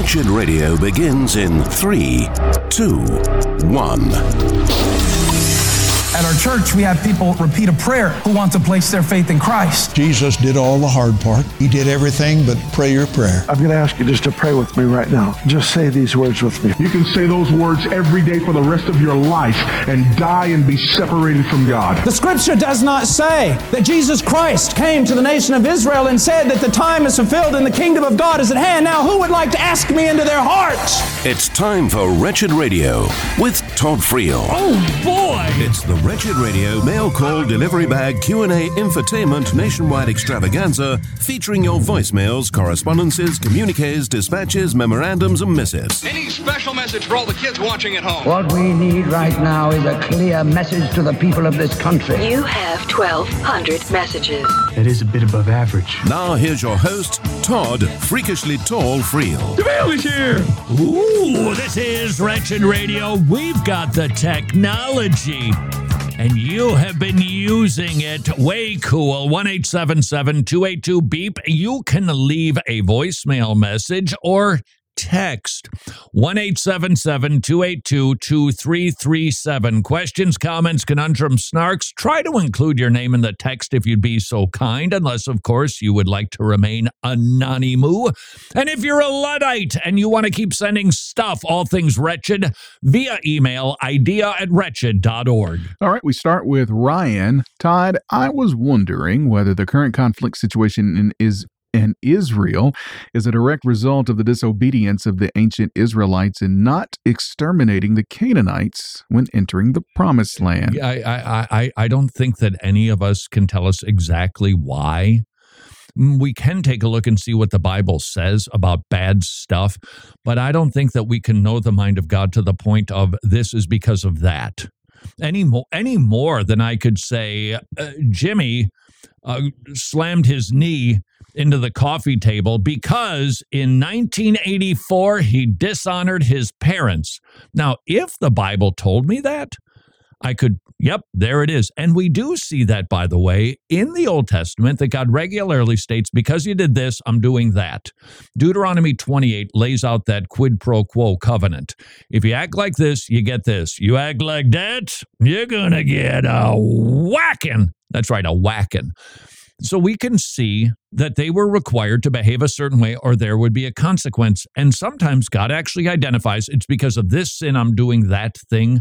Wretched Radio begins in three, two, one. At our church, we have people repeat a prayer who want to place their faith in Christ. Jesus did all the hard part. He did everything but pray your prayer. I'm going to ask you just to pray with me right now. Just say these words with me. You can say those words every day for the rest of your life and die and be separated from God. The scripture does not say that Jesus Christ came to the nation of Israel and said that the time is fulfilled and the kingdom of God is at hand. Now, who would like to ask me into their hearts? It's time for Wretched Radio with Todd Friel. Oh boy! It's the Wretched Radio mail call delivery bag Q&A infotainment nationwide extravaganza featuring your voicemails, correspondences, communiques, dispatches, memorandums and missives. Any special message for all the kids watching at home? What we need right now is a clear message to the people of this country. You have 1,200 messages. That is a bit above average. Now here's your host, Todd Freakishly Tall Friel. DeVille is here! Ooh, this is Wretched Radio. We've got the technology. And you have been using it way cool. 1 282 Beep. You can leave a voicemail message or text 1 282 2337. Questions, comments, conundrums, snarks. Try to include your name in the text if you'd be so kind, unless, of course, you would like to remain anonymous. And if you're a Luddite and you want to keep sending stuff, all things wretched, via email, idea at wretched.org. All right, we start with Ryan. Todd, I was wondering whether the current conflict situation is in Israel is a direct result of the disobedience of the ancient Israelites in not exterminating the Canaanites when entering the promised land. I, I, I, I don't think that any of us can tell us exactly why. Mm, We can take a look and see what the Bible says about bad stuff, but I don't think that we can know the mind of God to the point of this is because of that. Any more, any more than I could say, uh, Jimmy uh, slammed his knee into the coffee table because in 1984 he dishonored his parents. Now, if the Bible told me that, I could, yep, there it is. And we do see that, by the way, in the Old Testament that God regularly states, because you did this, I'm doing that. Deuteronomy 28 lays out that quid pro quo covenant. If you act like this, you get this. You act like that, you're going to get a whacking. That's right, a whacking. So we can see that they were required to behave a certain way or there would be a consequence. And sometimes God actually identifies it's because of this sin I'm doing that thing.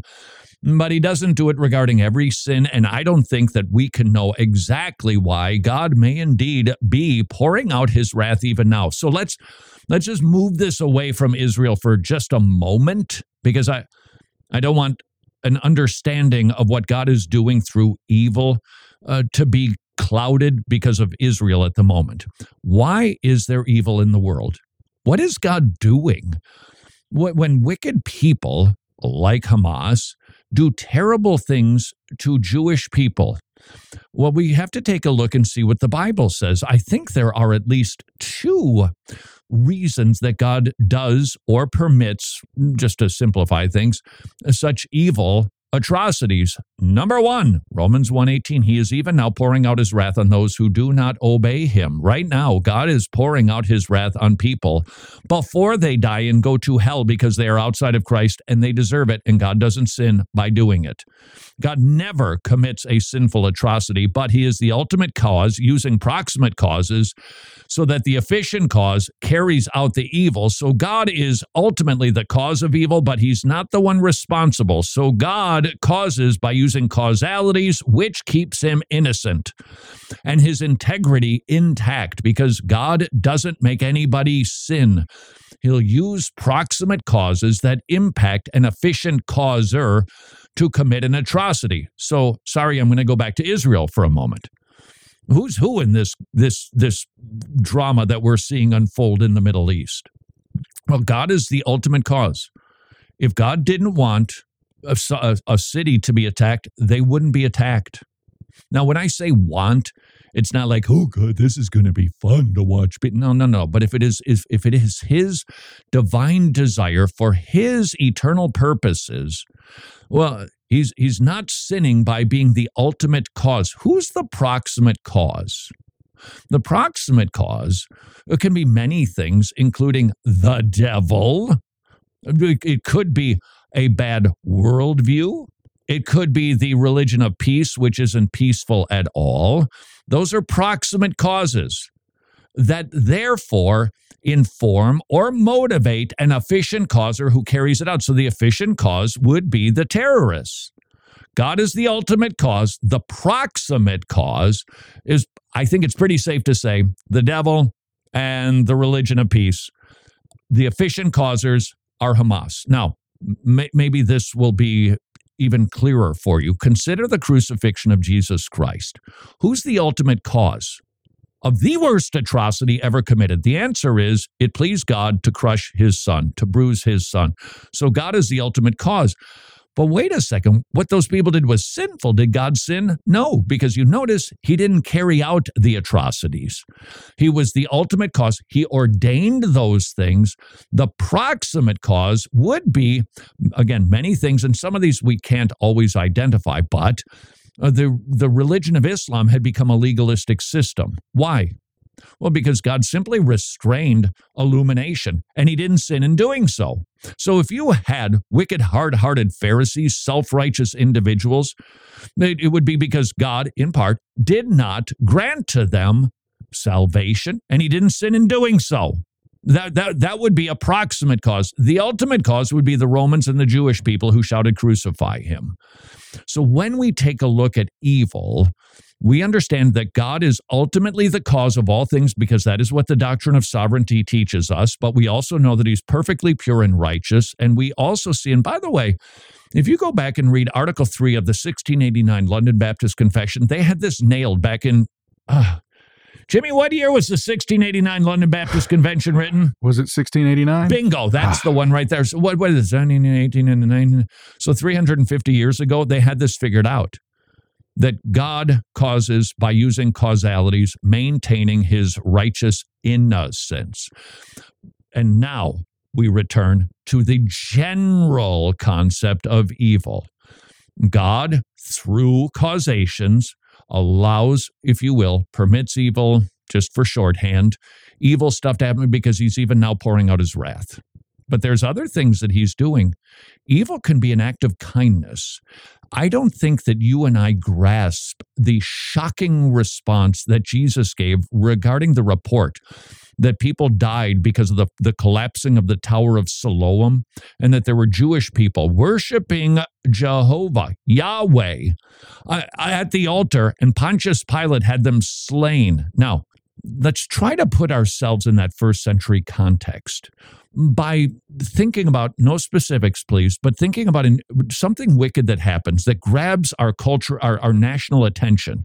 But he doesn't do it regarding every sin. And I don't think that we can know exactly why God may indeed be pouring out his wrath even now. So let's let's just move this away from Israel for just a moment because I I don't want an understanding of what God is doing through evil uh, to be clouded because of Israel at the moment. Why is there evil in the world? What is God doing? When wicked people like Hamas do terrible things to Jewish people, well, we have to take a look and see what the Bible says. I think there are at least two reasons that God does or permits, just to simplify things, such evil atrocities. Number 1, Romans 1:18, he is even now pouring out his wrath on those who do not obey him. Right now, God is pouring out his wrath on people before they die and go to hell because they are outside of Christ and they deserve it and God doesn't sin by doing it. God never commits a sinful atrocity, but he is the ultimate cause using proximate causes so that the efficient cause carries out the evil. So God is ultimately the cause of evil, but he's not the one responsible. So God causes by using causalities, which keeps him innocent and his integrity intact because God doesn't make anybody sin. He'll use proximate causes that impact an efficient causer to commit an atrocity. So, sorry, I'm going to go back to Israel for a moment. Who's who in this this this drama that we're seeing unfold in the Middle East? Well, God is the ultimate cause. If God didn't want a, a, a city to be attacked, they wouldn't be attacked. Now, when I say want, it's not like, oh God, this is going to be fun to watch. But no, no, no. But if it is, if, if it is His divine desire for His eternal purposes, well, he's he's not sinning by being the ultimate cause. Who's the proximate cause? The proximate cause can be many things, including the devil. It could be a bad worldview. It could be the religion of peace, which isn't peaceful at all. Those are proximate causes that therefore inform or motivate an efficient causer who carries it out. So the efficient cause would be the terrorists. God is the ultimate cause. The proximate cause is, I think it's pretty safe to say, the devil and the religion of peace. The efficient causers are Hamas. Now, may, maybe this will be even clearer for you. Consider the crucifixion of Jesus Christ. Who's the ultimate cause? of the worst atrocity ever committed? The answer is it pleased God to crush his son, to bruise his son. So God is the ultimate cause. But wait a second, what those people did was sinful. Did God sin? No, because you notice he didn't carry out the atrocities. He was the ultimate cause. He ordained those things. The proximate cause would be, again, many things, and some of these we can't always identify, but uh, the, the religion of Islam had become a legalistic system. Why? Well, because God simply restrained illumination and he didn't sin in doing so. So if you had wicked, hard hearted Pharisees, self righteous individuals, it, would be because God, in part, did not grant to them salvation and he didn't sin in doing so. That, that, that would be a proximate cause. The ultimate cause would be the Romans and the Jewish people who shouted, Crucify him. So when we take a look at evil, we understand that God is ultimately the cause of all things because that is what the doctrine of sovereignty teaches us. But we also know that He's perfectly pure and righteous. And we also see, and by the way, if you go back and read Article 3 of the 1689 London Baptist Confession, they had this nailed back in. Uh, Jimmy, what year was the 1689 London Baptist Convention written? Was it 1689? Bingo, that's ah. the one right there. So what, what is it, 18, and 19? So 350 years ago, they had this figured out that God causes by using causalities, maintaining his righteous innocence. And now we return to the general concept of evil. God, through causations, allows, if you will, permits evil, just for shorthand, evil stuff to happen because he's even now pouring out his wrath. But there's other things that he's doing. Evil can be an act of kindness. I don't think that you and I grasp the shocking response that Jesus gave regarding the report that people died because of the, the collapsing of the Tower of Siloam and that there were Jewish people worshiping Jehovah, Yahweh, uh, at the altar, and Pontius Pilate had them slain. Now, let's try to put ourselves in that first century context by thinking about no specifics, please, but thinking about something wicked that happens that grabs our culture, our, our national attention.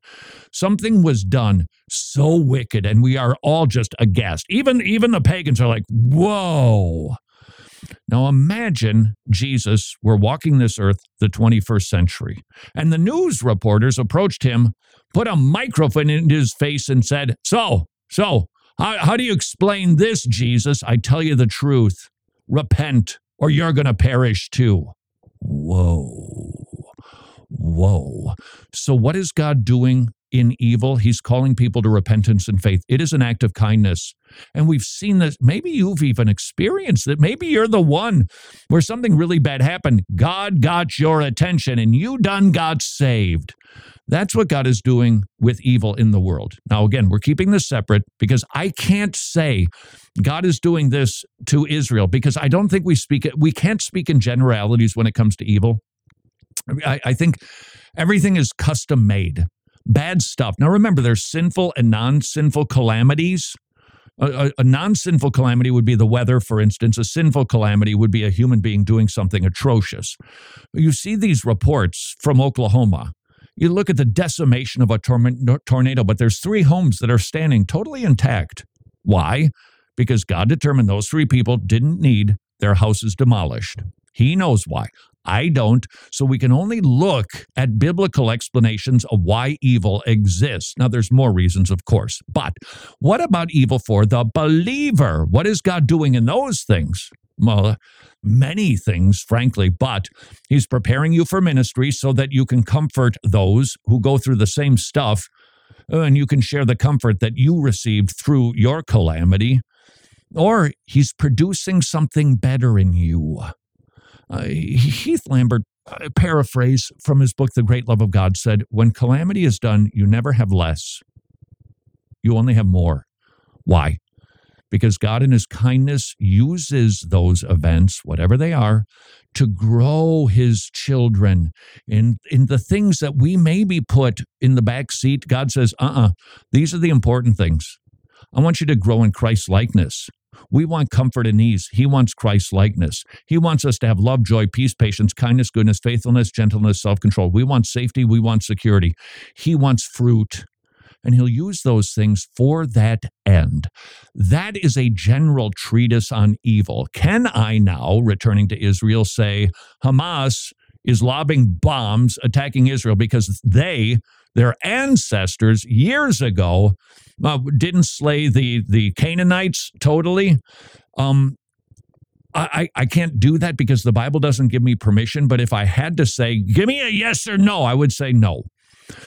Something was done so wicked, and we are all just aghast. Even even the pagans are like, "Whoa!" Now imagine Jesus were walking this earth the 21st century, and the news reporters approached him, put a microphone in his face, and said, "So, so, how, how do you explain this, Jesus? I tell you the truth. Repent, or you're going to perish too. Whoa. Whoa. So, what is God doing in evil? He's calling people to repentance and faith. It is an act of kindness. And we've seen this. Maybe you've even experienced it. Maybe you're the one where something really bad happened. God got your attention and you done got saved. That's what God is doing with evil in the world. Now, again, we're keeping this separate because I can't say God is doing this to Israel because I don't think we speak, we can't speak in generalities when it comes to evil. I, I think everything is custom made. Bad stuff. Now, remember, there's sinful and non sinful calamities. A, a, a non sinful calamity would be the weather, for instance. A sinful calamity would be a human being doing something atrocious. You see these reports from Oklahoma you look at the decimation of a tornado, but there's three homes that are standing totally intact. Why? Because God determined those three people didn't need their houses demolished. He knows why. I don't. So we can only look at biblical explanations of why evil exists. Now, there's more reasons, of course. But what about evil for the believer? What is God doing in those things? Well, many things, frankly, but he's preparing you for ministry so that you can comfort those who go through the same stuff and you can share the comfort that you received through your calamity, or he's producing something better in you. Uh, Heath Lambert, uh, paraphrase from his book, The Great Love of God, said, When calamity is done, you never have less, you only have more. Why? Because God, in His kindness, uses those events, whatever they are, to grow His children in, in the things that we maybe put in the back seat. God says, uh uh-uh, uh, these are the important things. I want you to grow in Christ's likeness. We want comfort and ease. He wants Christ likeness. He wants us to have love, joy, peace, patience, kindness, goodness, faithfulness, gentleness, self control. We want safety. We want security. He wants fruit and he'll use those things for that end. That is a general treatise on evil. Can I now, returning to Israel, say Hamas is lobbing bombs attacking Israel because they, their ancestors, years ago, uh, didn't slay the the Canaanites totally? Um, I, I can't do that because the Bible doesn't give me permission. But if I had to say, give me a yes or no, I would say no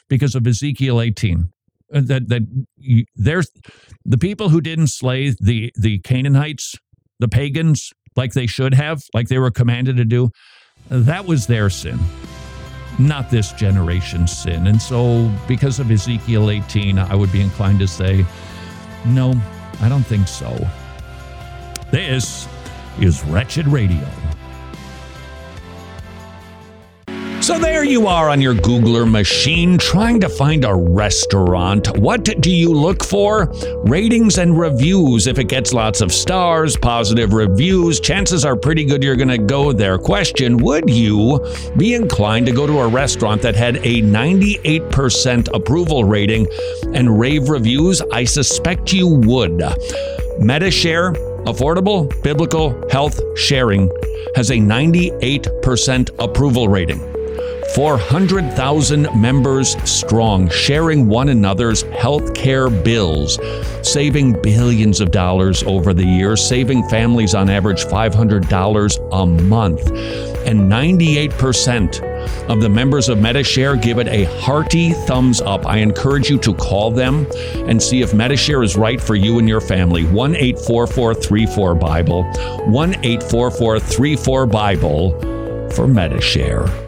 because of Ezekiel 18. Uh, that that there's the people who didn't slay the the Canaanites, the pagans, like they should have, like they were commanded to do. That was their sin, not this generation's sin. And so, because of Ezekiel 18, I would be inclined to say, no, I don't think so. This is Wretched Radio. So there you are on your Googler machine trying to find a restaurant. What do you look for? Ratings and reviews. If it gets lots of stars, positive reviews, chances are pretty good you're going to go there. Question Would you be inclined to go to a restaurant that had a 98% approval rating and rave reviews? I suspect you would. Medi-Share, affordable biblical health sharing, has a 98% approval rating. 400,000 members strong, sharing one another's health care bills, saving billions of dollars over the years, saving families on average $500 a month. And 98% of the members of Medi-Share give it a hearty thumbs up. I encourage you to call them and see if Medi-Share is right for you and your family. 1 844 Bible, 1 844 Bible for Medi-Share.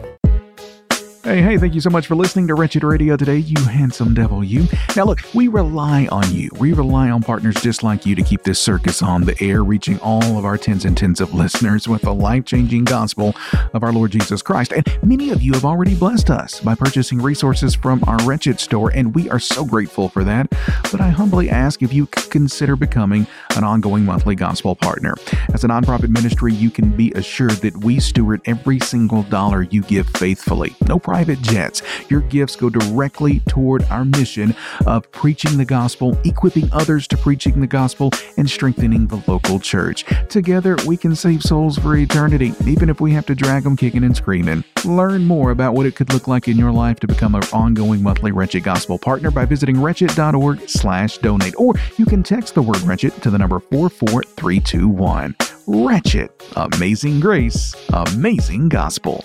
Hey, hey, thank you so much for listening to Wretched Radio today, you handsome devil, you. Now, look, we rely on you. We rely on partners just like you to keep this circus on the air, reaching all of our tens and tens of listeners with the life changing gospel of our Lord Jesus Christ. And many of you have already blessed us by purchasing resources from our Wretched store, and we are so grateful for that. But I humbly ask if you could consider becoming an ongoing monthly gospel partner. As a nonprofit ministry, you can be assured that we steward every single dollar you give faithfully. No private jets. Your gifts go directly toward our mission of preaching the gospel, equipping others to preaching the gospel, and strengthening the local church. Together, we can save souls for eternity, even if we have to drag them kicking and screaming. Learn more about what it could look like in your life to become an ongoing monthly Wretched Gospel partner by visiting wretched.org slash donate, or you can text the word wretched to the number 44321. Wretched. Amazing grace. Amazing gospel.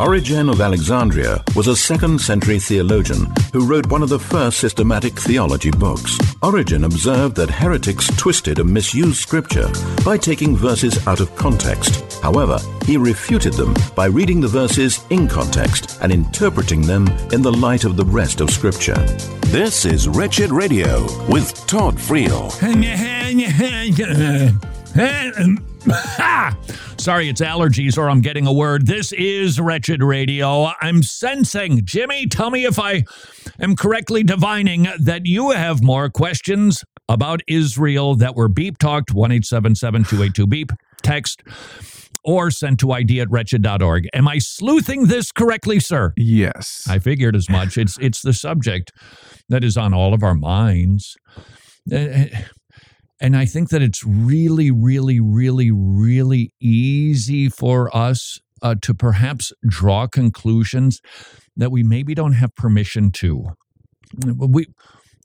Origen of Alexandria was a second century theologian who wrote one of the first systematic theology books. Origen observed that heretics twisted and misused scripture by taking verses out of context. However, he refuted them by reading the verses in context and interpreting them in the light of the rest of scripture. This is Wretched Radio with Todd Friel. Sorry, it's allergies or I'm getting a word. This is Wretched Radio. I'm sensing, Jimmy, tell me if I am correctly divining that you have more questions about Israel that were beep talked 1 282 beep, text, or sent to ID at wretched.org. Am I sleuthing this correctly, sir? Yes. I figured as much. It's it's the subject that is on all of our minds. Uh, and I think that it's really, really, really, really easy for us uh, to perhaps draw conclusions that we maybe don't have permission to. We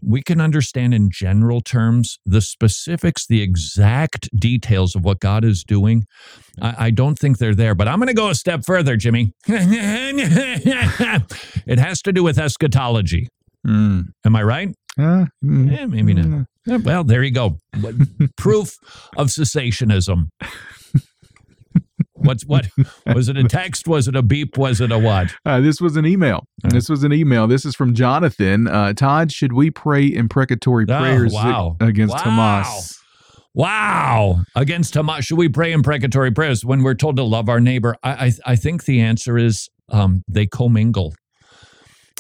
we can understand in general terms the specifics, the exact details of what God is doing. I, I don't think they're there, but I'm going to go a step further, Jimmy. it has to do with eschatology. Mm. Am I right? Uh, mm, Eh, maybe not. mm. Eh, Well, there you go. Proof of cessationism. What's what? Was it a text? Was it a beep? Was it a what? Uh, this was an email. This was an email. This is from Jonathan. Uh, Todd, should we pray imprecatory Oh, prayers wow. against Wow. Hamas? Wow. Against Hamas, should we pray imprecatory prayers when we're told to love our neighbor? I I, I think the answer is um, they commingle.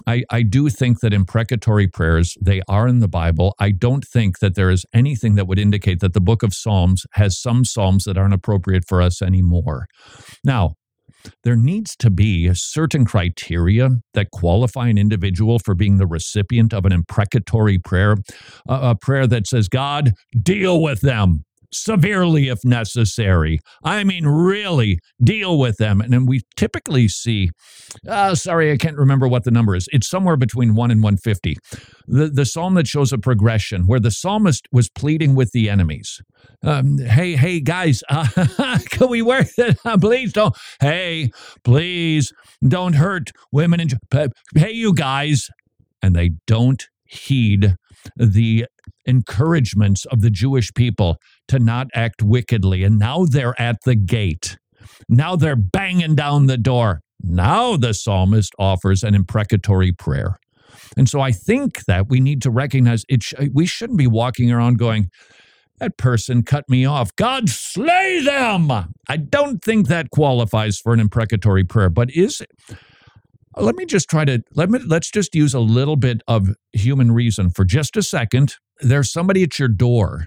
I, I do think that imprecatory prayers they are in the Bible. I don't think that there is anything that would indicate that the book of Psalms has some psalms that aren't appropriate for us anymore. Now, there needs to be certain criteria that qualify an individual for being the recipient of an imprecatory prayer, a, a prayer that says, God, deal with them severely if necessary. I mean, really deal with them. And then we typically see, uh, sorry, I can't remember what the number is. It's somewhere between 1 and 150. The, the psalm that shows a progression where the psalmist was pleading with the enemies. Um, hey, hey, guys, uh, can we work it? please don't. Hey, please don't hurt women and. Hey, you guys. And they don't heed the encouragements of the Jewish people to not act wickedly. And now they're at the gate. Now they're banging down the door. Now the psalmist offers an imprecatory prayer. And so I think that we need to recognize it. Sh- we shouldn't be walking around going, that person cut me off. God slay them. I don't think that qualifies for an imprecatory prayer, but is it? let me just try to let me let's just use a little bit of human reason for just a second. There's somebody at your door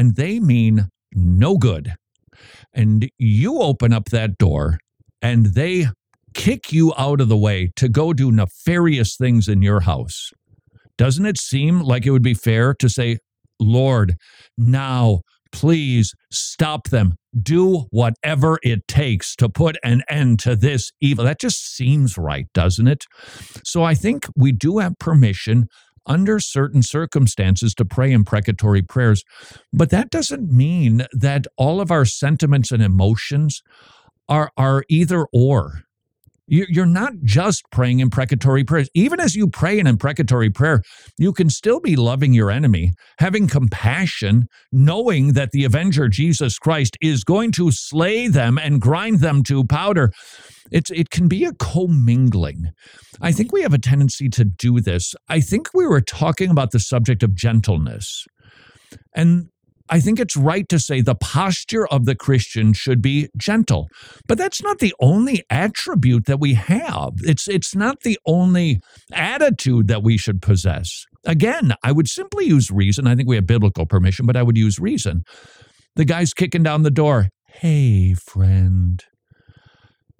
and they mean no good. And you open up that door and they kick you out of the way to go do nefarious things in your house. Doesn't it seem like it would be fair to say, Lord, now please stop them. Do whatever it takes to put an end to this evil. That just seems right, doesn't it? So I think we do have permission under certain circumstances to pray imprecatory prayers, but that doesn't mean that all of our sentiments and emotions are, are either or. You- You're not just praying imprecatory prayers. Even as you pray an imprecatory prayer, you can still be loving your enemy, having compassion, knowing that the avenger, Jesus Christ, is going to slay them and grind them to powder. It's, it can be a commingling. I think we have a tendency to do this. I think we were talking about the subject of gentleness. And I think it's right to say the posture of the Christian should be gentle. But that's not the only attribute that we have. It's it's not the only attitude that we should possess. Again, I would simply use reason. I think we have biblical permission, but I would use reason. The guy's kicking down the door. Hey, friend.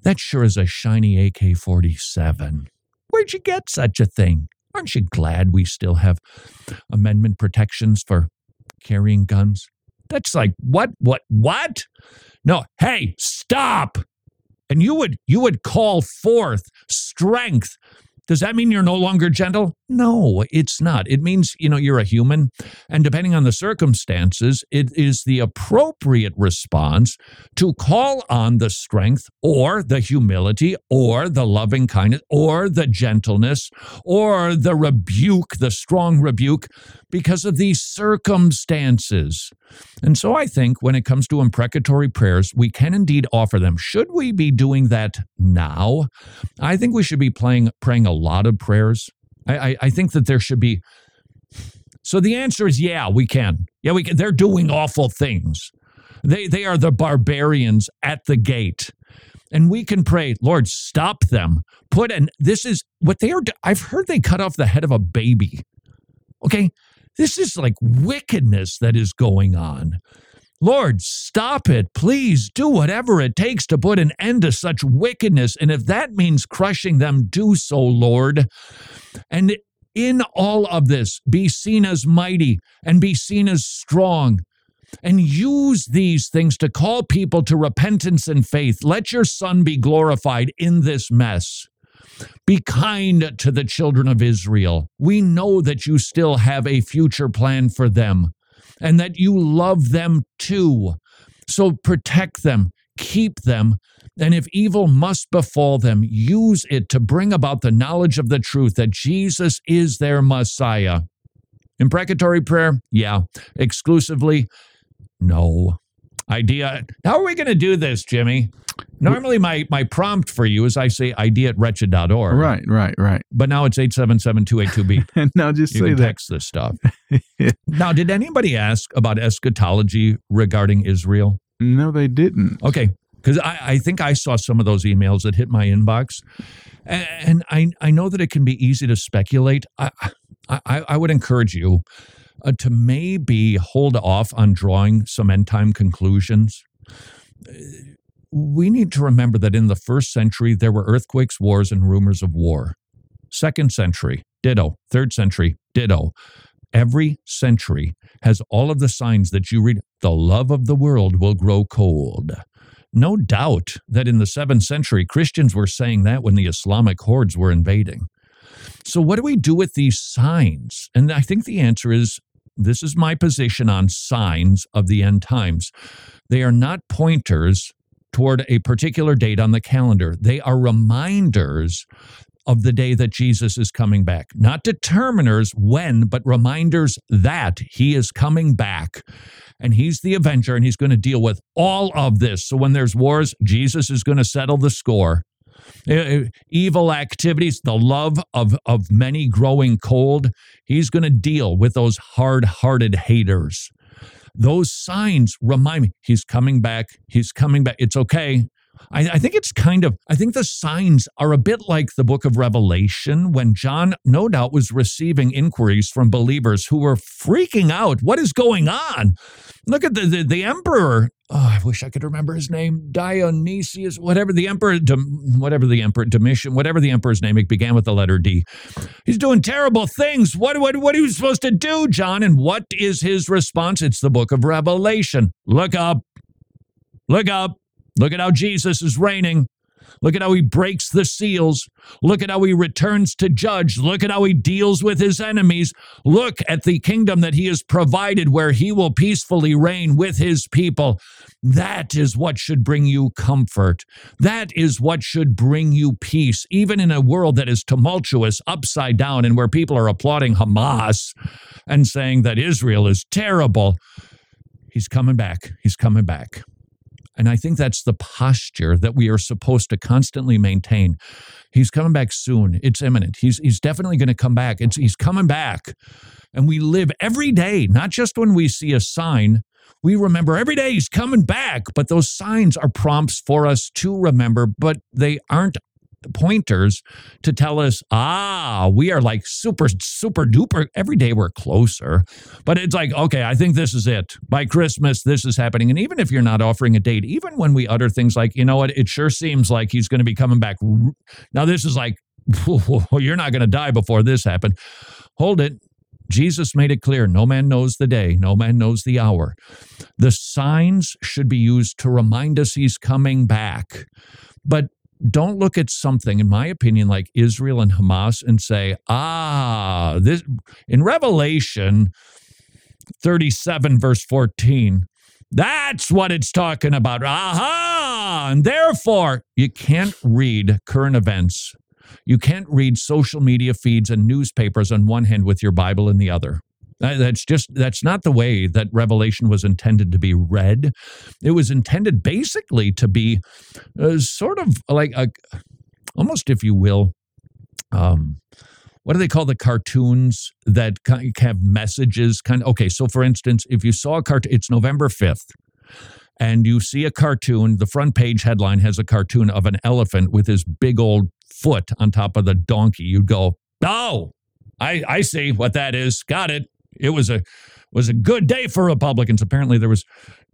That sure is a shiny AK 47. Where'd you get such a thing? Aren't you glad we still have amendment protections for carrying guns? That's like what what what? No, hey, stop. And you would you would call forth strength Does that mean you're no longer gentle? No, it's not. It means, you know, you're a human. And depending on the circumstances, it is the appropriate response to call on the strength or the humility or the loving kindness or the gentleness or the rebuke, the strong rebuke, because of these circumstances. And so I think when it comes to imprecatory prayers, we can indeed offer them. Should we be doing that now? I think we should be playing, praying a lot of prayers. I, I, I think that there should be. So the answer is yeah, we can. Yeah, we can. They're doing awful things. They they are the barbarians at the gate. And we can pray, Lord, stop them. Put an this is what they are. I've heard they cut off the head of a baby. Okay. This is like wickedness that is going on. Lord, stop it. Please do whatever it takes to put an end to such wickedness. And if that means crushing them, do so, Lord. And in all of this, be seen as mighty and be seen as strong. And use these things to call people to repentance and faith. Let your Son be glorified in this mess. Be kind to the children of Israel. We know that you still have a future plan for them and that you love them too. So protect them, keep them, and if evil must befall them, use it to bring about the knowledge of the truth that Jesus is their Messiah. Imprecatory prayer? Yeah. Exclusively? No. Idea. How are we going to do this, Jimmy? Normally, my, my prompt for you is I say idea at wretched.org. Right, right, right. But now it's 877-282-B. and now just you say can that. text this stuff. now, did anybody ask about eschatology regarding Israel? No, they didn't. Okay. Because I, I think I saw some of those emails that hit my inbox. And, and I, I know that it can be easy to speculate. I, I, I would encourage you uh, to maybe hold off on drawing some end time conclusions we need to remember that in the first century, there were earthquakes, wars, and rumors of war. Second century, ditto. Third century, ditto. Every century has all of the signs that you read. The love of the world will grow cold. No doubt that in the seventh century, Christians were saying that when the Islamic hordes were invading. So, what do we do with these signs? And I think the answer is this is my position on signs of the end times. They are not pointers toward a particular date on the calendar. They are reminders of the day that Jesus is coming back. Not determiners when, but reminders that he is coming back. And he's the avenger and he's going to deal with all of this. So when there's wars, Jesus is going to settle the score. Eh, eh, evil activities, the love of, of many growing cold, he's going to deal with those hard hearted haters. Those signs remind me he's coming back. He's coming back. It's okay. I, I, think it's kind of, I think the signs are a bit like the book of Revelation when John, no doubt, was receiving inquiries from believers who were freaking out. What is going on? Look at the, the, the emperor. Oh, I wish I could remember his name. Dionysius, whatever the emperor, whatever the emperor, Domitian, whatever the emperor's name, it began with the letter D. He's doing terrible things. What, what, what are you supposed to do, John? And what is his response? It's the book of Revelation. Look up. Look up. Look at how Jesus is reigning. Look at how he breaks the seals. Look at how he returns to judge. Look at how he deals with his enemies. Look at the kingdom that he has provided where he will peacefully reign with his people. That is what should bring you comfort. That is what should bring you peace, even in a world that is tumultuous, upside down, and where people are applauding Hamas and saying that Israel is terrible. He's coming back. He's coming back. And I think that's the posture that we are supposed to constantly maintain. He's coming back soon. It's imminent. He's, he's definitely going to come back. It's, he's coming back. And we live every day, not just when we see a sign. We remember every day he's coming back, but those signs are prompts for us to remember, but they aren't pointers to tell us, ah, we are like super, super duper. Every day we're closer. But it's like, okay, I think this is it. By Christmas, this is happening. And even if you're not offering a date, even when we utter things like, you know what, it sure seems like he's going to be coming back. Now, this is like, you're not going to die before this happened. Hold it. Jesus made it clear no man knows the day, no man knows the hour. The signs should be used to remind us he's coming back. But don't look at something, in my opinion, like Israel and Hamas and say, ah, this in Revelation 37, verse 14, that's what it's talking about. Aha! And therefore, you can't read current events. You can't read social media feeds and newspapers on one hand with your Bible in the other. That's just that's not the way that Revelation was intended to be read. It was intended basically to be uh, sort of like a, almost, if you will, um, what do they call the cartoons that have messages? Kind of okay. So, for instance, if you saw a cartoon, it's November fifth, and you see a cartoon. The front page headline has a cartoon of an elephant with his big old foot on top of the donkey. You'd go, "Oh, I I see what that is. Got it." It was a was a good day for Republicans. Apparently, there was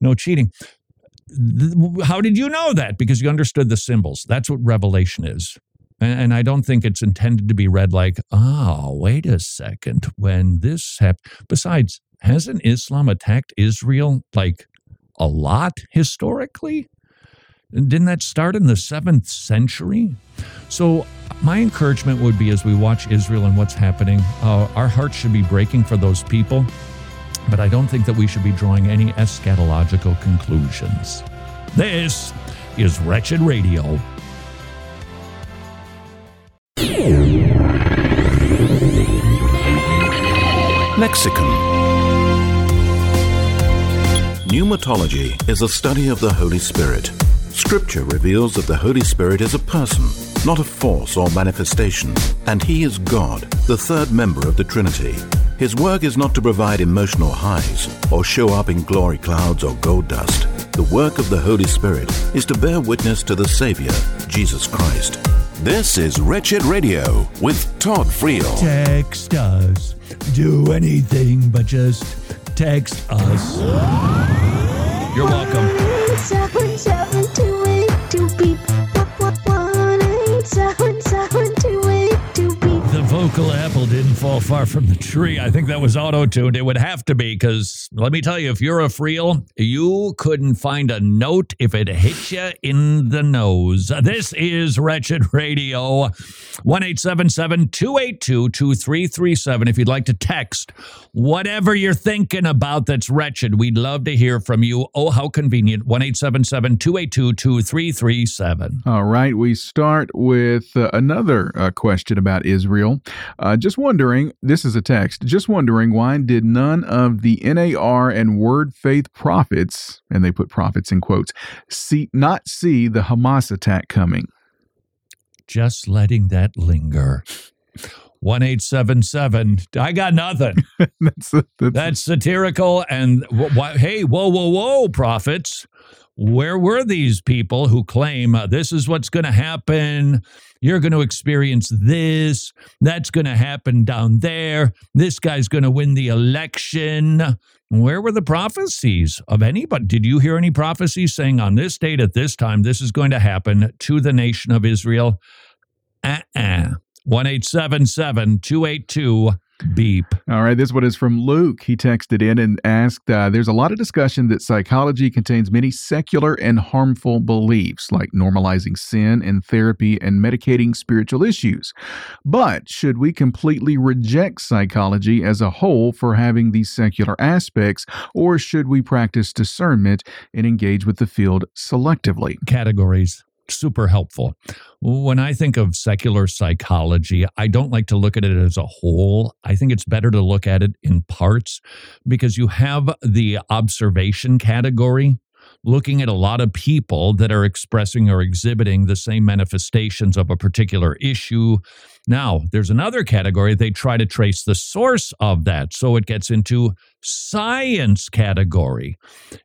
no cheating. How did you know that? Because you understood the symbols. That's what Revelation is. And, I don't think it's intended to be read like, oh, wait a second, when this happened. Besides, hasn't Islam attacked Israel like a lot historically? Didn't that start in the seventh century? So, my encouragement would be as we watch Israel and what's happening, uh, our hearts should be breaking for those people, but I don't think that we should be drawing any eschatological conclusions. This is Wretched Radio. Lexicon Pneumatology is a study of the Holy Spirit Scripture reveals that the Holy Spirit is a person, not a force or manifestation, and He is God, the third member of the Trinity. His work is not to provide emotional highs or show up in glory clouds or gold dust. The work of the Holy Spirit is to bear witness to the Savior, Jesus Christ. This is Wretched Radio with Todd Friel. Text us. Do anything but just text us. You're welcome. Fall far from the tree. I think that was auto tuned. It would have to be because let me tell you, if you're a Friel, you couldn't find a note if it hit you in the nose. This is Wretched Radio. 1 282 2337. If you'd like to text whatever you're thinking about that's wretched, we'd love to hear from you. Oh, how convenient. 1 282 2337. All right. We start with uh, another uh, question about Israel. Uh, just wondering, this is a text, just wondering why did none of the NAR and Word Faith prophets, and they put prophets in quotes, see not see the Hamas attack coming? just letting that linger. 1877 i got nothing. That's, that's, that's, satirical and wh- hey whoa whoa whoa prophets. Where were these people who claim uh, this is what's going to happen? You're going to experience this. That's going to happen down there. This guy's going to win the election. Where were the prophecies of anybody? Did you hear any prophecies saying on this date at this time this is going to happen to the nation of israel? Uh-uh. 1877 282 beep. All right, this one is from Luke. He texted in and asked uh, There's a lot of discussion that psychology contains many secular and harmful beliefs, like normalizing sin and therapy and medicating spiritual issues. But should we completely reject psychology as a whole for having these secular aspects, or should we practice discernment and engage with the field selectively? Categories super helpful. When I think of secular psychology, I don't like to look at it as a whole. I think it's better to look at it in parts because you have the observation category, looking at a lot of people that are expressing or exhibiting the same manifestations of a particular issue. Now, there's another category they try to trace the source of that. So it gets into science category.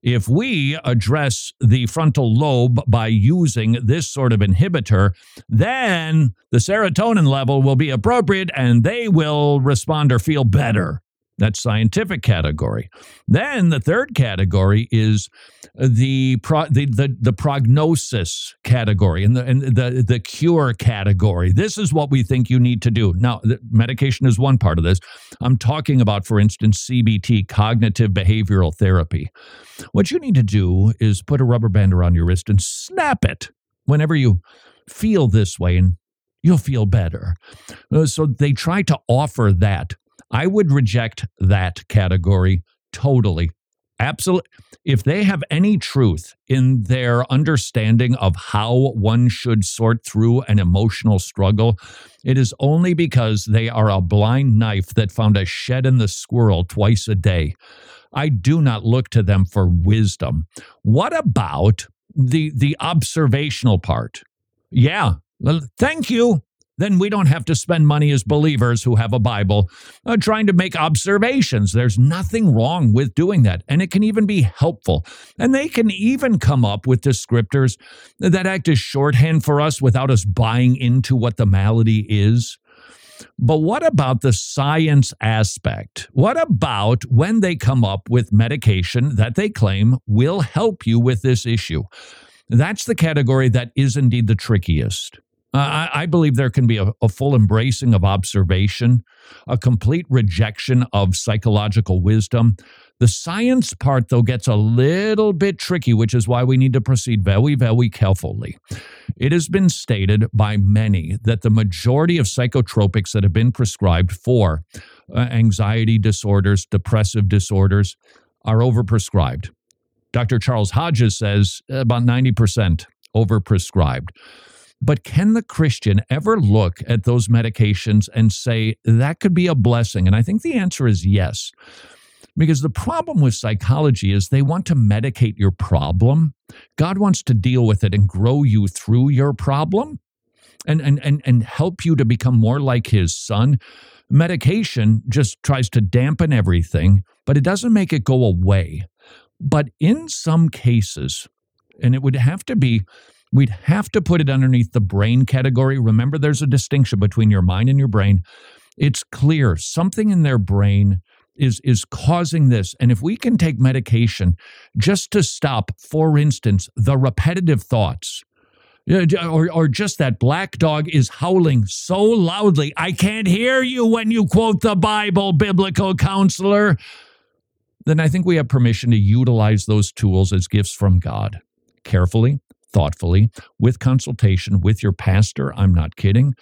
If we address the frontal lobe by using this sort of inhibitor, then the serotonin level will be appropriate and they will respond or feel better. That's scientific category. Then the third category is the pro, the, the, the prognosis category and the and the the cure category. This is what we think you need to do. Now, medication is one part of this. I'm talking about, for instance, CBT, cognitive behavioral therapy. What you need to do is put a rubber band around your wrist and snap it whenever you feel this way and you'll feel better. Uh, so they try to offer that. I would reject that category totally. Absolutely. If they have any truth in their understanding of how one should sort through an emotional struggle, it is only because they are a blind knife that found a shed in the squirrel twice a day. I do not look to them for wisdom. What about the the observational part? Yeah, thank you then we don't have to spend money as believers who have a Bible uh, trying to make observations. There's nothing wrong with doing that. And it can even be helpful. And they can even come up with descriptors that act as shorthand for us without us buying into what the malady is. But what about the science aspect? What about when they come up with medication that they claim will help you with this issue? That's the category that is indeed the trickiest. I, I, believe there can be a, a, full embracing of observation, a complete rejection of psychological wisdom. The science part, though, gets a little bit tricky, which is why we need to proceed very, very carefully. It has been stated by many that the majority of psychotropics that have been prescribed for uh, anxiety disorders, depressive disorders, are overprescribed. Dr. Charles Hodges says about 90% overprescribed. But can the Christian ever look at those medications and say that could be a blessing? And I think the answer is yes. Because the problem with psychology is they want to medicate your problem. God wants to deal with it and grow you through your problem and, and, and, and help you to become more like his son. Medication just tries to dampen everything, but it doesn't make it go away. But in some cases, and it would have to be We'd have to put it underneath the brain category. Remember, there's a distinction between your mind and your brain. It's clear something in their brain is is causing this and if we can take medication just to stop for instance the repetitive thoughts or, or just that black dog is howling so loudly i can't hear you when you quote the bible biblical counselor then i think we have permission to utilize those tools as gifts from god carefully thoughtfully with consultation with your pastor. I'm not kidding.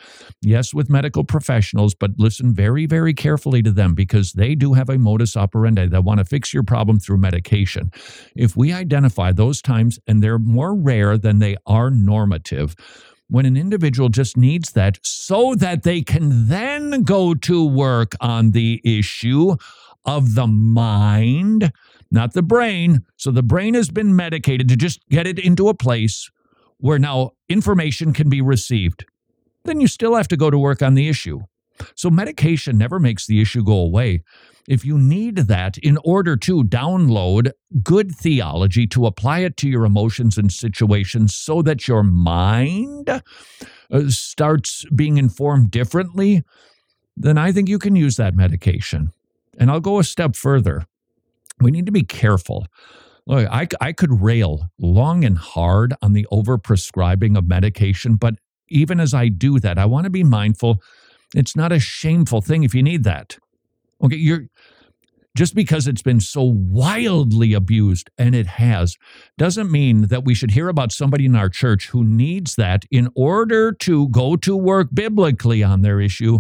Yes, with medical professionals, but listen very, very carefully to them because they do have a modus operandi that want to fix your problem through medication. If we identify those times, and they're more rare than they are normative, when an individual just needs that so that they can then go to work on the issue of the mind not the brain. So the brain has been medicated to just get it into a place where now information can be received. Then you still have to go to work on the issue. So medication never makes the issue go away. If you need that in order to download good theology to apply it to your emotions and situations so that your mind uh, starts being informed differently, then I think you can use that medication. And I'll go a step further we need to be careful. Look, I, I could rail long and hard on the overprescribing of medication, but even as I do that, I want to be mindful. It's not a shameful thing if you need that. Okay, you're just because it's been so wildly abused, and it has, doesn't mean that we should hear about somebody in our church who needs that in order to go to work biblically on their issue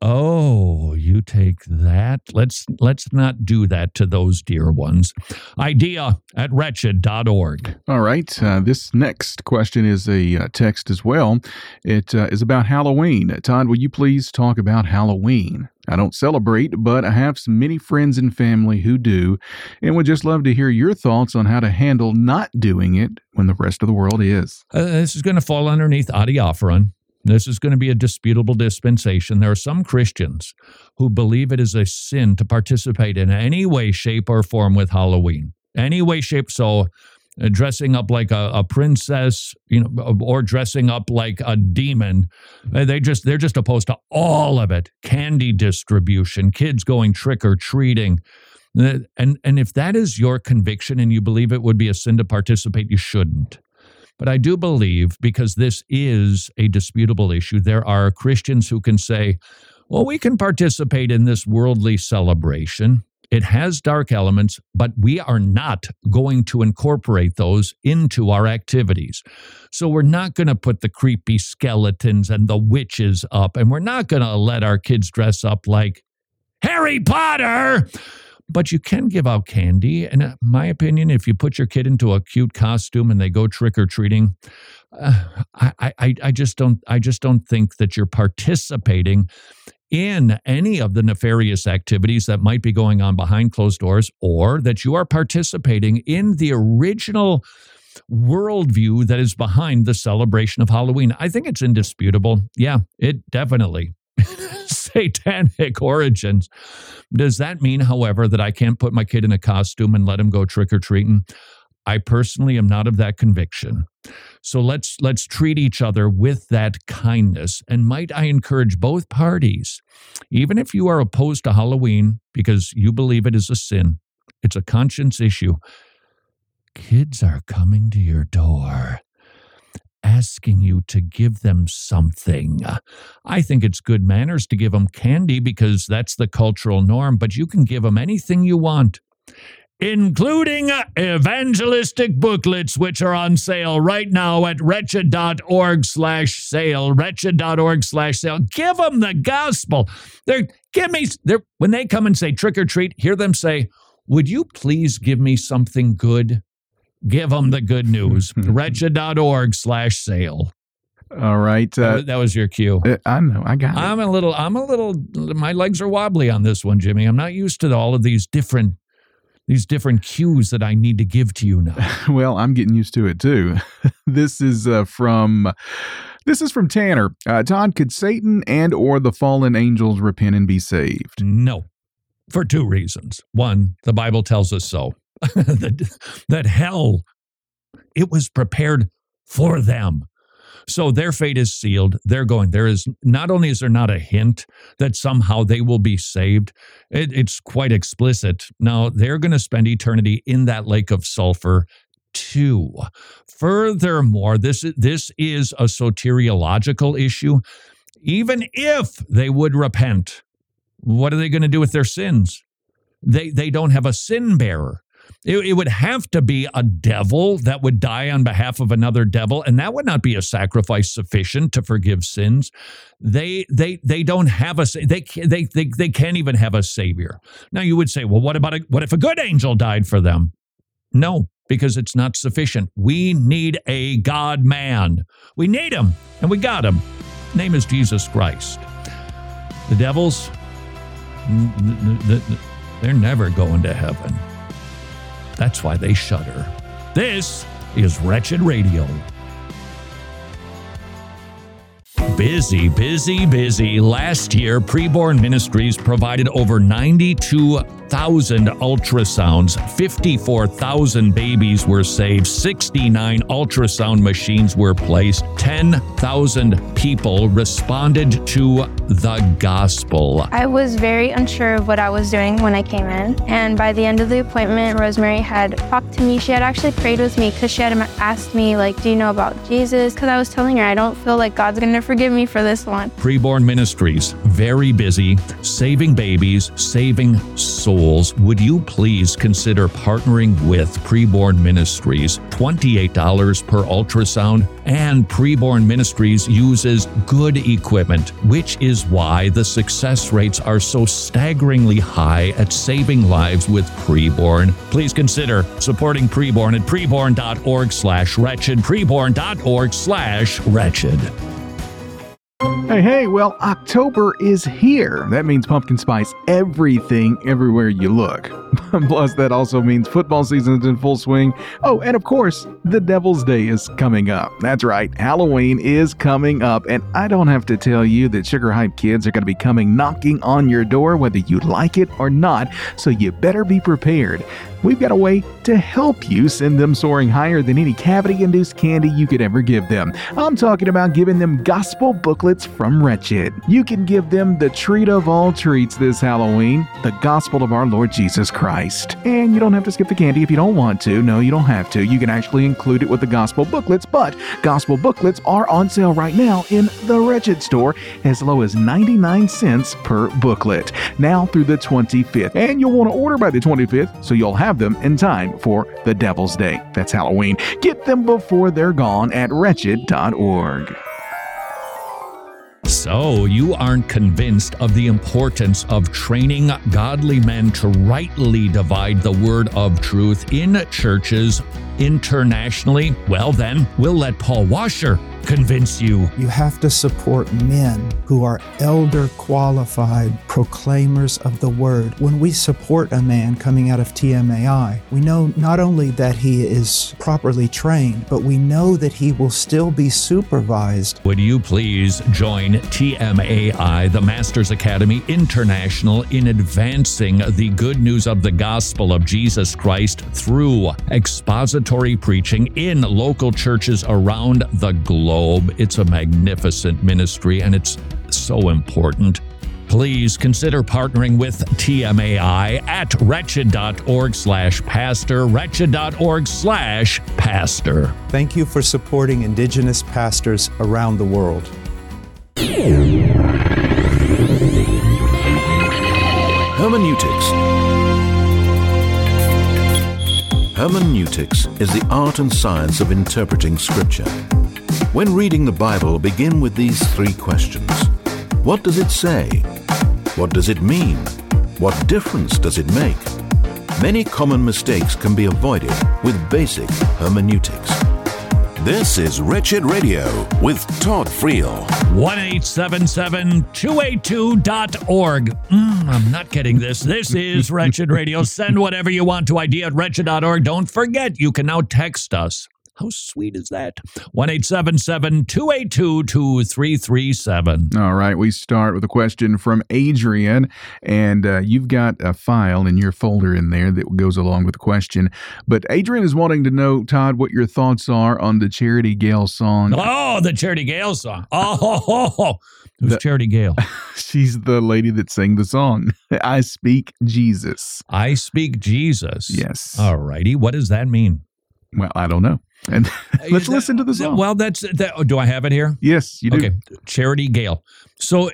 Oh, you take that. Let's let's not do that to those dear ones. Idea at wretched.org. All right. Uh, this next question is a uh, text as well. It uh, is about Halloween. Todd, will you please talk about Halloween? I don't celebrate, but I have some many friends and family who do, and would just love to hear your thoughts on how to handle not doing it when the rest of the world is. Uh, this is going to fall underneath adiaphoron. This is going to be a disputable dispensation. There are some Christians who believe it is a sin to participate in any way, shape, or form with Halloween. Any way, shape. So, uh, dressing up like a, a, princess, you know, or dressing up like a demon, uh, they just they're just opposed to all of it. Candy distribution, kids going trick or treating. Uh, and and if that is your conviction and you believe it would be a sin to participate, you shouldn't. But I do believe, because this is a disputable issue, there are Christians who can say, well, we can participate in this worldly celebration. It has dark elements, but we are not going to incorporate those into our activities. So we're not going to put the creepy skeletons and the witches up, and we're not going to let our kids dress up like Harry Potter. But you can give out candy. And in my opinion, if you put your kid into a cute costume and they go trick or treating, uh, I, I, I just don't I just don't think that you're participating in any of the nefarious activities that might be going on behind closed doors, or that you are participating in the original worldview that is behind the celebration of Halloween. I think it's indisputable. Yeah, it definitely satanic origins. Does that mean, however, that I can't put my kid in a costume and let him go trick or treating? I personally am not of that conviction. So let's let's treat each other with that kindness. And might I encourage both parties, even if you are opposed to Halloween because you believe it is a sin, it's a conscience issue. Kids are coming to your door asking you to give them something. I think it's good manners to give them candy because that's the cultural norm, but you can give them anything you want including evangelistic booklets which are on sale right now at wretched.org slash sale wretched.org slash sale. Give them the gospel. They're give me they're when they come and say trick or treat hear them say would you please give me something good give them the good news wretched.org slash sale all right. Uh, that was your cue. Uh, I know. I got I'm a little, I'm a little, my legs are wobbly on this one, Jimmy. I'm not used to all of these different these different cues that I need to give to you now. well, I'm getting used to it too. this is uh, from this is from Tanner. Uh, Todd, could Satan and or the fallen angels repent and be saved? No, for two reasons. One, the Bible tells us so. that, that hell it was prepared for them. So their fate is sealed. They're going. There is not only is there not a hint that somehow they will be saved, it, it's quite explicit. Now they're going to spend eternity in that lake of sulfur too. Furthermore, this this is a soteriological issue. Even if they would repent, what are they going to do with their sins? They they don't have a sin bearer. It, it, would have to be a devil that would die on behalf of another devil, and that would not be a sacrifice sufficient to forgive sins. They they they don't have a they they they they can't even have a savior. Now you would say, well, what about a, what if a good angel died for them? No, because it's not sufficient. We need a God man. We need him, and we got him. Name is Jesus Christ. The devils, they're never going to heaven. That's why they shudder. This is Wretched Radio. Busy, busy, busy. Last year, Preborn Ministries provided over 92,000 ultrasounds, 54,000 babies were saved, 69 ultrasound machines were placed, 10,000 people responded to the gospel. I was very unsure of what I was doing when I came in, and by the end of the appointment, Rosemary had talked to me. She had actually prayed with me because she had asked me, like, do you know about Jesus? Because I was telling her, I don't feel like God's going to forgive me for this one. Preborn Ministries, very busy, saving babies, saving souls would you please consider partnering with Preborn Ministries? $28 per ultrasound, and Preborn Ministries uses good equipment, which is why the success rates are so staggeringly high at saving lives with Preborn. Please consider supporting Preborn at preborn.org slash wretched, preborn.org slash wretched. Hey, hey, well, October is here. That means pumpkin spice everything everywhere you look. Plus, that also means football season is in full swing. Oh, and of course, the Devil's Day is coming up. That's right, Halloween is coming up, and I don't have to tell you that Sugar Hype kids are going to be coming knocking on your door whether you like it or not, so you better be prepared we've got a way to help you send them soaring higher than any cavity induced candy you could ever give them. I'm talking about giving them gospel booklets from Wretched. You can give them the treat of all treats this Halloween the gospel of our Lord Jesus Christ. And you don't have to skip the candy if you don't want to. No, you don't have to. You can actually include it with the gospel booklets, but gospel booklets are on sale right now in the Wretched store as low as 99 cents per booklet. Now through the 25th. And you'll want to order by the 25th so you'll have them in time for the Devil's Day. That's Halloween. Get them before they're gone at wretched.org. So, you aren't convinced of the importance of training godly men to rightly divide the word of truth in churches internationally? Well, then, we'll let Paul Washer convince you. You have to support men who are elder qualified proclaimers of the word. When we support a man coming out of TMAI, we know not only that he is properly trained, but we know that he will still be supervised. Would you please join TMAI, the Masters Academy International, in advancing the good news of the gospel of Jesus Christ through expository preaching in local churches around the globe? It's a magnificent ministry and it's so important. Please consider partnering with TMAI at wretched.org slash pastor, wretched.org slash pastor. Thank you for supporting Indigenous pastors around the world. Hermeneutics. Hermeneutics is the art and science of interpreting Scripture. When reading the Bible, begin with these three questions What does it say? What does it mean? What difference does it make? Many common mistakes can be avoided with basic hermeneutics. This is Wretched Radio with Todd Friel. 1-877-282.org. Mm, I'm not getting this. This is Wretched Radio. Send whatever you want to idea at wretched.org. Don't forget, you can now text us. How sweet is that? 1 282 2337. All right, we start with a question from Adrian, and uh, you've got a file in your folder in there that goes along with the question. But Adrian is wanting to know, Todd, what your thoughts are on the Charity Gayle song. Oh, the Charity Gayle song. Oh, ho, ho, ho. Who's the, Charity Gayle? She's the lady that sang the song. I speak Jesus. I speak Jesus. Yes. All righty. What does that mean? Well, I don't know. And let's that, listen to the song. Well, that's that. Oh, do I have it here? Yes, you do. Okay, Charity Gayle. So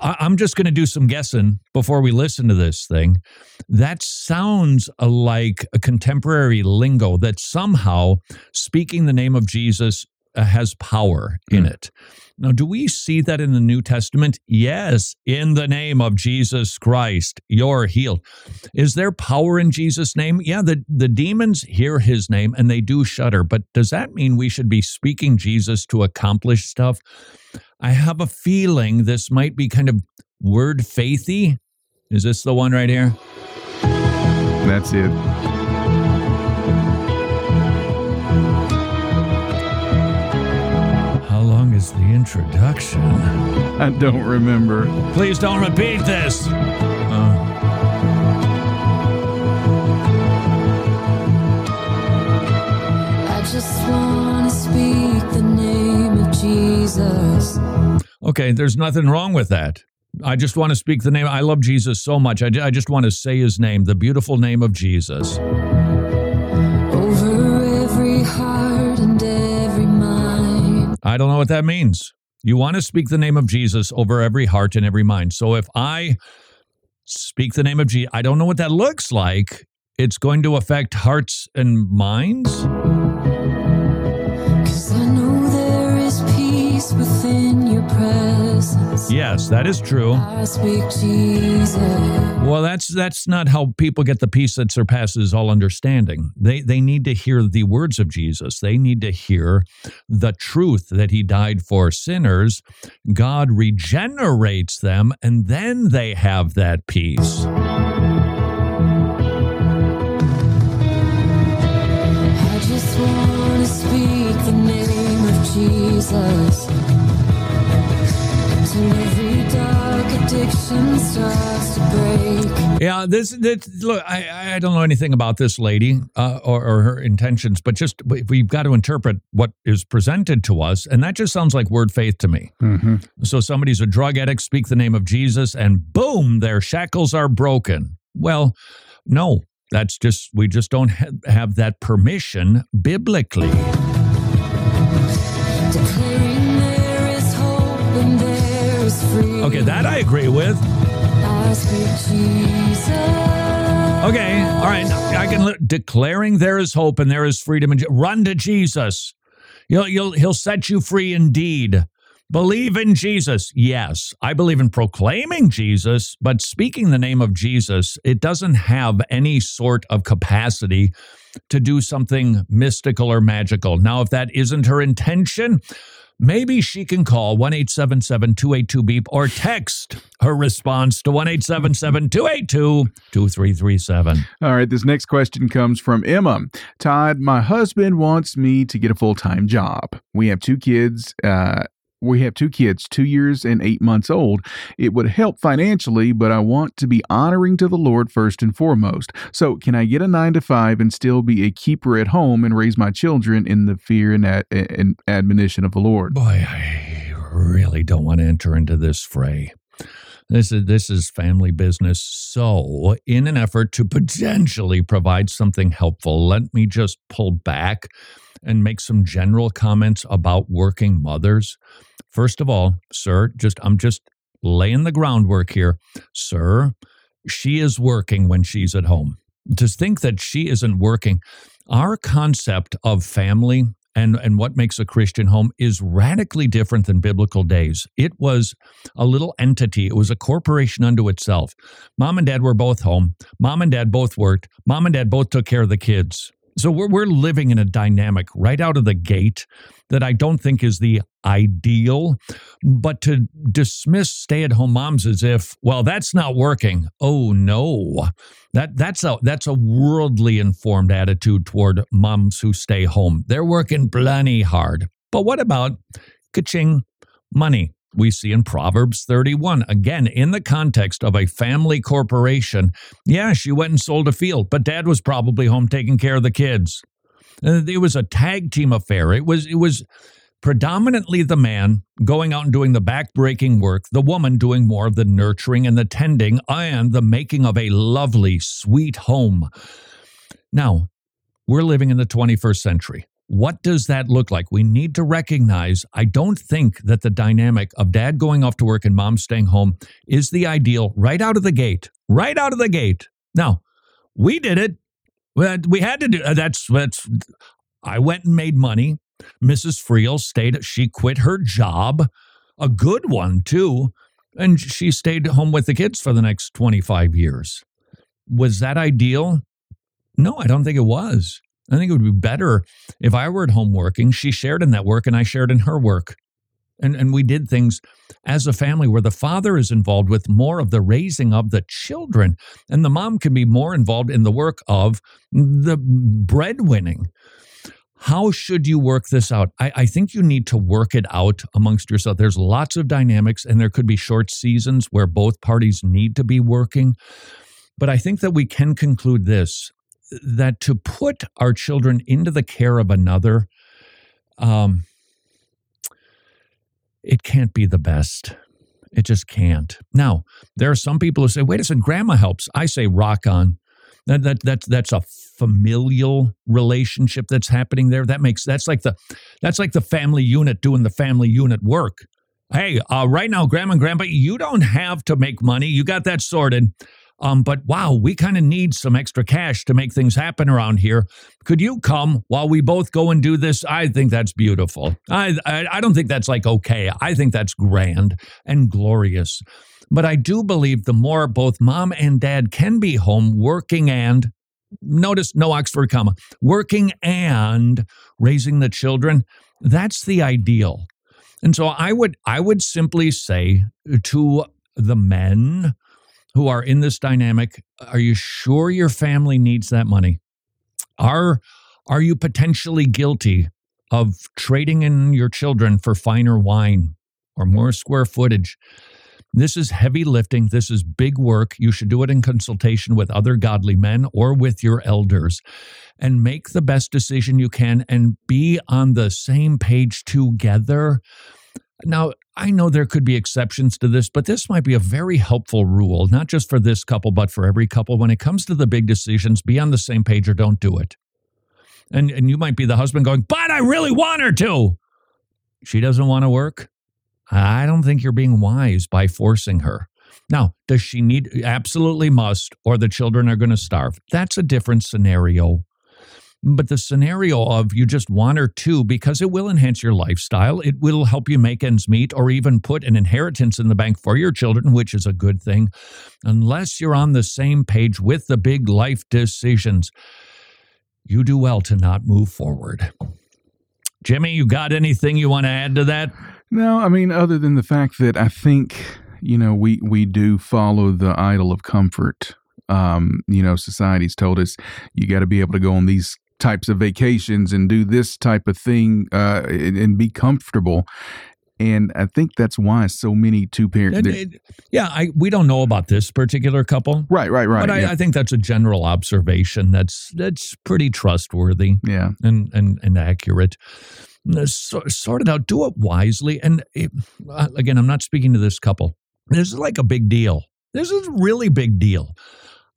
I, I'm just going to do some guessing before we listen to this thing. That sounds like a contemporary lingo that somehow speaking the name of Jesus uh, has power in mm. it. Now, do we see that in the New Testament? Yes, in the name of Jesus Christ, you're healed. Is there power in Jesus' name? Yeah, the, the demons hear his name and they do shudder, but does that mean we should be speaking Jesus to accomplish stuff? I have a feeling this might be kind of word faithy. Is this the one right here? That's it. Is the introduction? I don't remember. Please don't repeat this. Uh. I just want to speak the name of Jesus. Okay, there's nothing wrong with that. I just want to speak the name. I love Jesus so much. I, I just want to say his name, the beautiful name of Jesus. I don't know what that means. You want to speak the name of Jesus over every heart and every mind. So if I speak the name of Jesus, I don't know what that looks like. It's going to affect hearts and minds. within your Yes, that is true. I speak Jesus. Well, that's that's not how people get the peace that surpasses all understanding. They they need to hear the words of Jesus. They need to hear the truth that he died for sinners. God regenerates them and then they have that peace. Jesus. Yeah, this, this look, I, I don't know anything about this lady uh, or, or, her intentions, but just we've got to interpret what is presented to us, and that just sounds like word faith to me. Mm-hmm. So somebody's a drug addict, speak the name of Jesus, and boom, their shackles are broken. Well, No, that's just, we just don't ha- have that permission biblically. Okay, that I agree with. Okay, all right. I can declaring there is hope and there is freedom. And run to Jesus. He'll, he'll, he'll set you free indeed. Believe in Jesus. Yes, I believe in proclaiming Jesus, but speaking the name of Jesus, it doesn't have any sort of capacity to do something mystical or magical. Now, if that isn't her intention, maybe she can call 1 877 282 BEEP or text her response to 1 877 282 2337. All right, this next question comes from Emma. Todd, my husband wants me to get a full time job. We have two kids. Uh, we have two kids, two years and eight months old. It would help financially, but I want to be honoring to the Lord first and foremost. So, can I get a nine to five and still be a keeper at home and raise my children in the fear and, ad- and admonition of the Lord? Boy, I really don't want to enter into this fray. This is this is family business. So, in an effort to potentially provide something helpful, let me just pull back and make some general comments about working mothers. First of all, sir, just I'm just laying the groundwork here. Sir, she is working when she's at home. To think that she isn't working, our concept of family and, and what makes a Christian home is radically different than biblical days. It was a little entity, it was a corporation unto itself. Mom and dad were both home. Mom and dad both worked. Mom and dad both took care of the kids. So we're, we're living in a dynamic right out of the gate that I don't think is the ideal. But to dismiss stay at home moms as if, well, that's not working. Oh no. That that's a that's a worldly informed attitude toward moms who stay home. They're working plenty hard. But what about kaching money? We see in Proverbs 31. Again, in the context of a family corporation, yeah, she went and sold a field, but dad was probably home taking care of the kids. Uh, it was a tag team affair. It was it was predominantly the man going out and doing the back-breaking work, the woman doing more of the nurturing and the tending and the making of a lovely, sweet home. Now, we're living in the 21st century. What does that look like? We need to recognize I don't think that the dynamic of dad going off to work and mom staying home is the ideal right out of the gate. Right out of the gate. Now, we did it. We had to do uh, that's that's I went and made money. Mrs. Friel stayed she quit her job, a good one too, and she stayed home with the kids for the next 25 years. Was that ideal? No, I don't think it was. I think it would be better if I were at home working, she shared in that work and I shared in her work. And, and we did things as a family where the father is involved with more of the raising of the children, and the mom can be more involved in the work of the breadwinning. How should you work this out? I, I think you need to work it out amongst yourself. There's lots of dynamics, and there could be short seasons where both parties need to be working. But I think that we can conclude this that to put our children into the care of another, um, it can't be the best. It just can't. Now, there are some people who say, wait a second, grandma helps. I say, rock on. That, that, that, that's a familial relationship that's happening there. That makes, that's like the, that's like the family unit doing the family unit work. Hey, uh, right now, grandma and grandpa, you don't have to make money. You got that sorted. Um, but wow, we kind of need some extra cash to make things happen around here. Could you come while we both go and do this? I think that's beautiful. I, I, I don't think that's like okay. I think that's grand and glorious. But I do believe the more both mom and dad can be home working and notice no Oxford comma working and raising the children, that's the ideal. And so I would I would simply say to the men who are in this dynamic, are you sure your family needs that money? Are are you potentially guilty of trading in your children for finer wine or more square footage? This is heavy lifting. This is big work. You should do it in consultation with other godly men or with your elders and make the best decision you can and be on the same page together Now, I know there could be exceptions to this, but this might be a very helpful rule, not just for this couple, but for every couple. When it comes to the big decisions, be on the same page or don't do it. And, and you might be the husband going, but I really want her to. She doesn't want to work. I don't think you're being wise by forcing her. Now, does she need, absolutely must, or the children are going to starve? That's a different scenario. But the scenario of you just one or two, because it will enhance your lifestyle, it will help you make ends meet or even put an inheritance in the bank for your children, which is a good thing, unless you're on the same page with the big life decisions, you do well to not move forward. Jimmy, you got anything you want to add to that? No, I mean, other than the fact that I think, you know, we, we do follow the idol of comfort. Um, you know, society's told us you got to be able to go on these types of vacations and do this type of thing uh, and, and be comfortable. And I think that's why so many two parents. Yeah, I we don't know about this particular couple. Right, right, right. But I, yeah. I think that's a general observation. That's that's pretty trustworthy. Yeah, and and and accurate. So, sort it out. Do it wisely. And it, uh, again, I'm not speaking to this couple. This is like a big deal. This is a really big deal.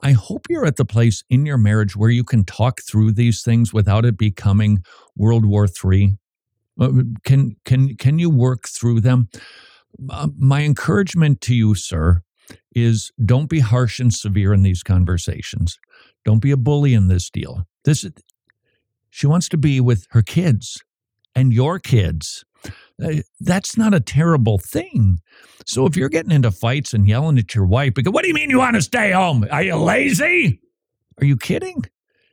I hope you're at the place in your marriage where you can talk through these things without it becoming World War III. Can can can you work through them? Uh, my encouragement to you, sir, is don't be harsh and severe in these conversations. Don't be a bully in this deal. This she wants to be with her kids and your kids. Uh, that's not a terrible thing. So if you're getting into fights and yelling at your wife because what do you mean you want to stay home? Are you lazy? Are you kidding?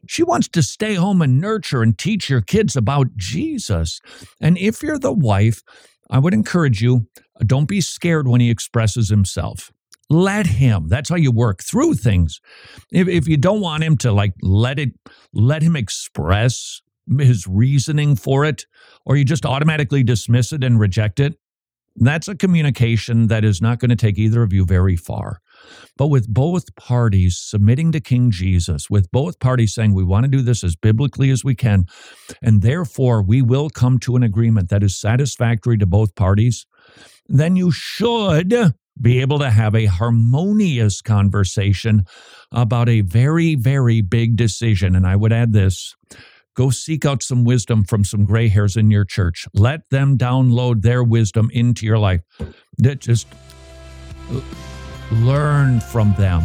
She wants to stay home and nurture and teach your kids about Jesus. And if you're the wife, I would encourage you don't be scared when he expresses himself. Let him. That's how you work through things. If, if you don't want him to like let it, let him express his reasoning for it, or you just automatically dismiss it and reject it, that's a communication that is not going to take either of you very far. But with both parties submitting to King Jesus, with both parties saying we want to do this as biblically as we can, and therefore we will come to an agreement that is satisfactory to both parties, then you should be able to have a harmonious conversation about a very, very big decision. And I would add this go seek out some wisdom from some gray hairs in your church. Let them download their wisdom into your life. Just learn from them,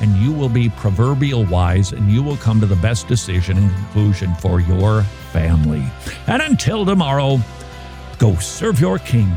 and you will be proverbial wise, and you will come to the best decision and conclusion for your family. And until tomorrow, go serve your king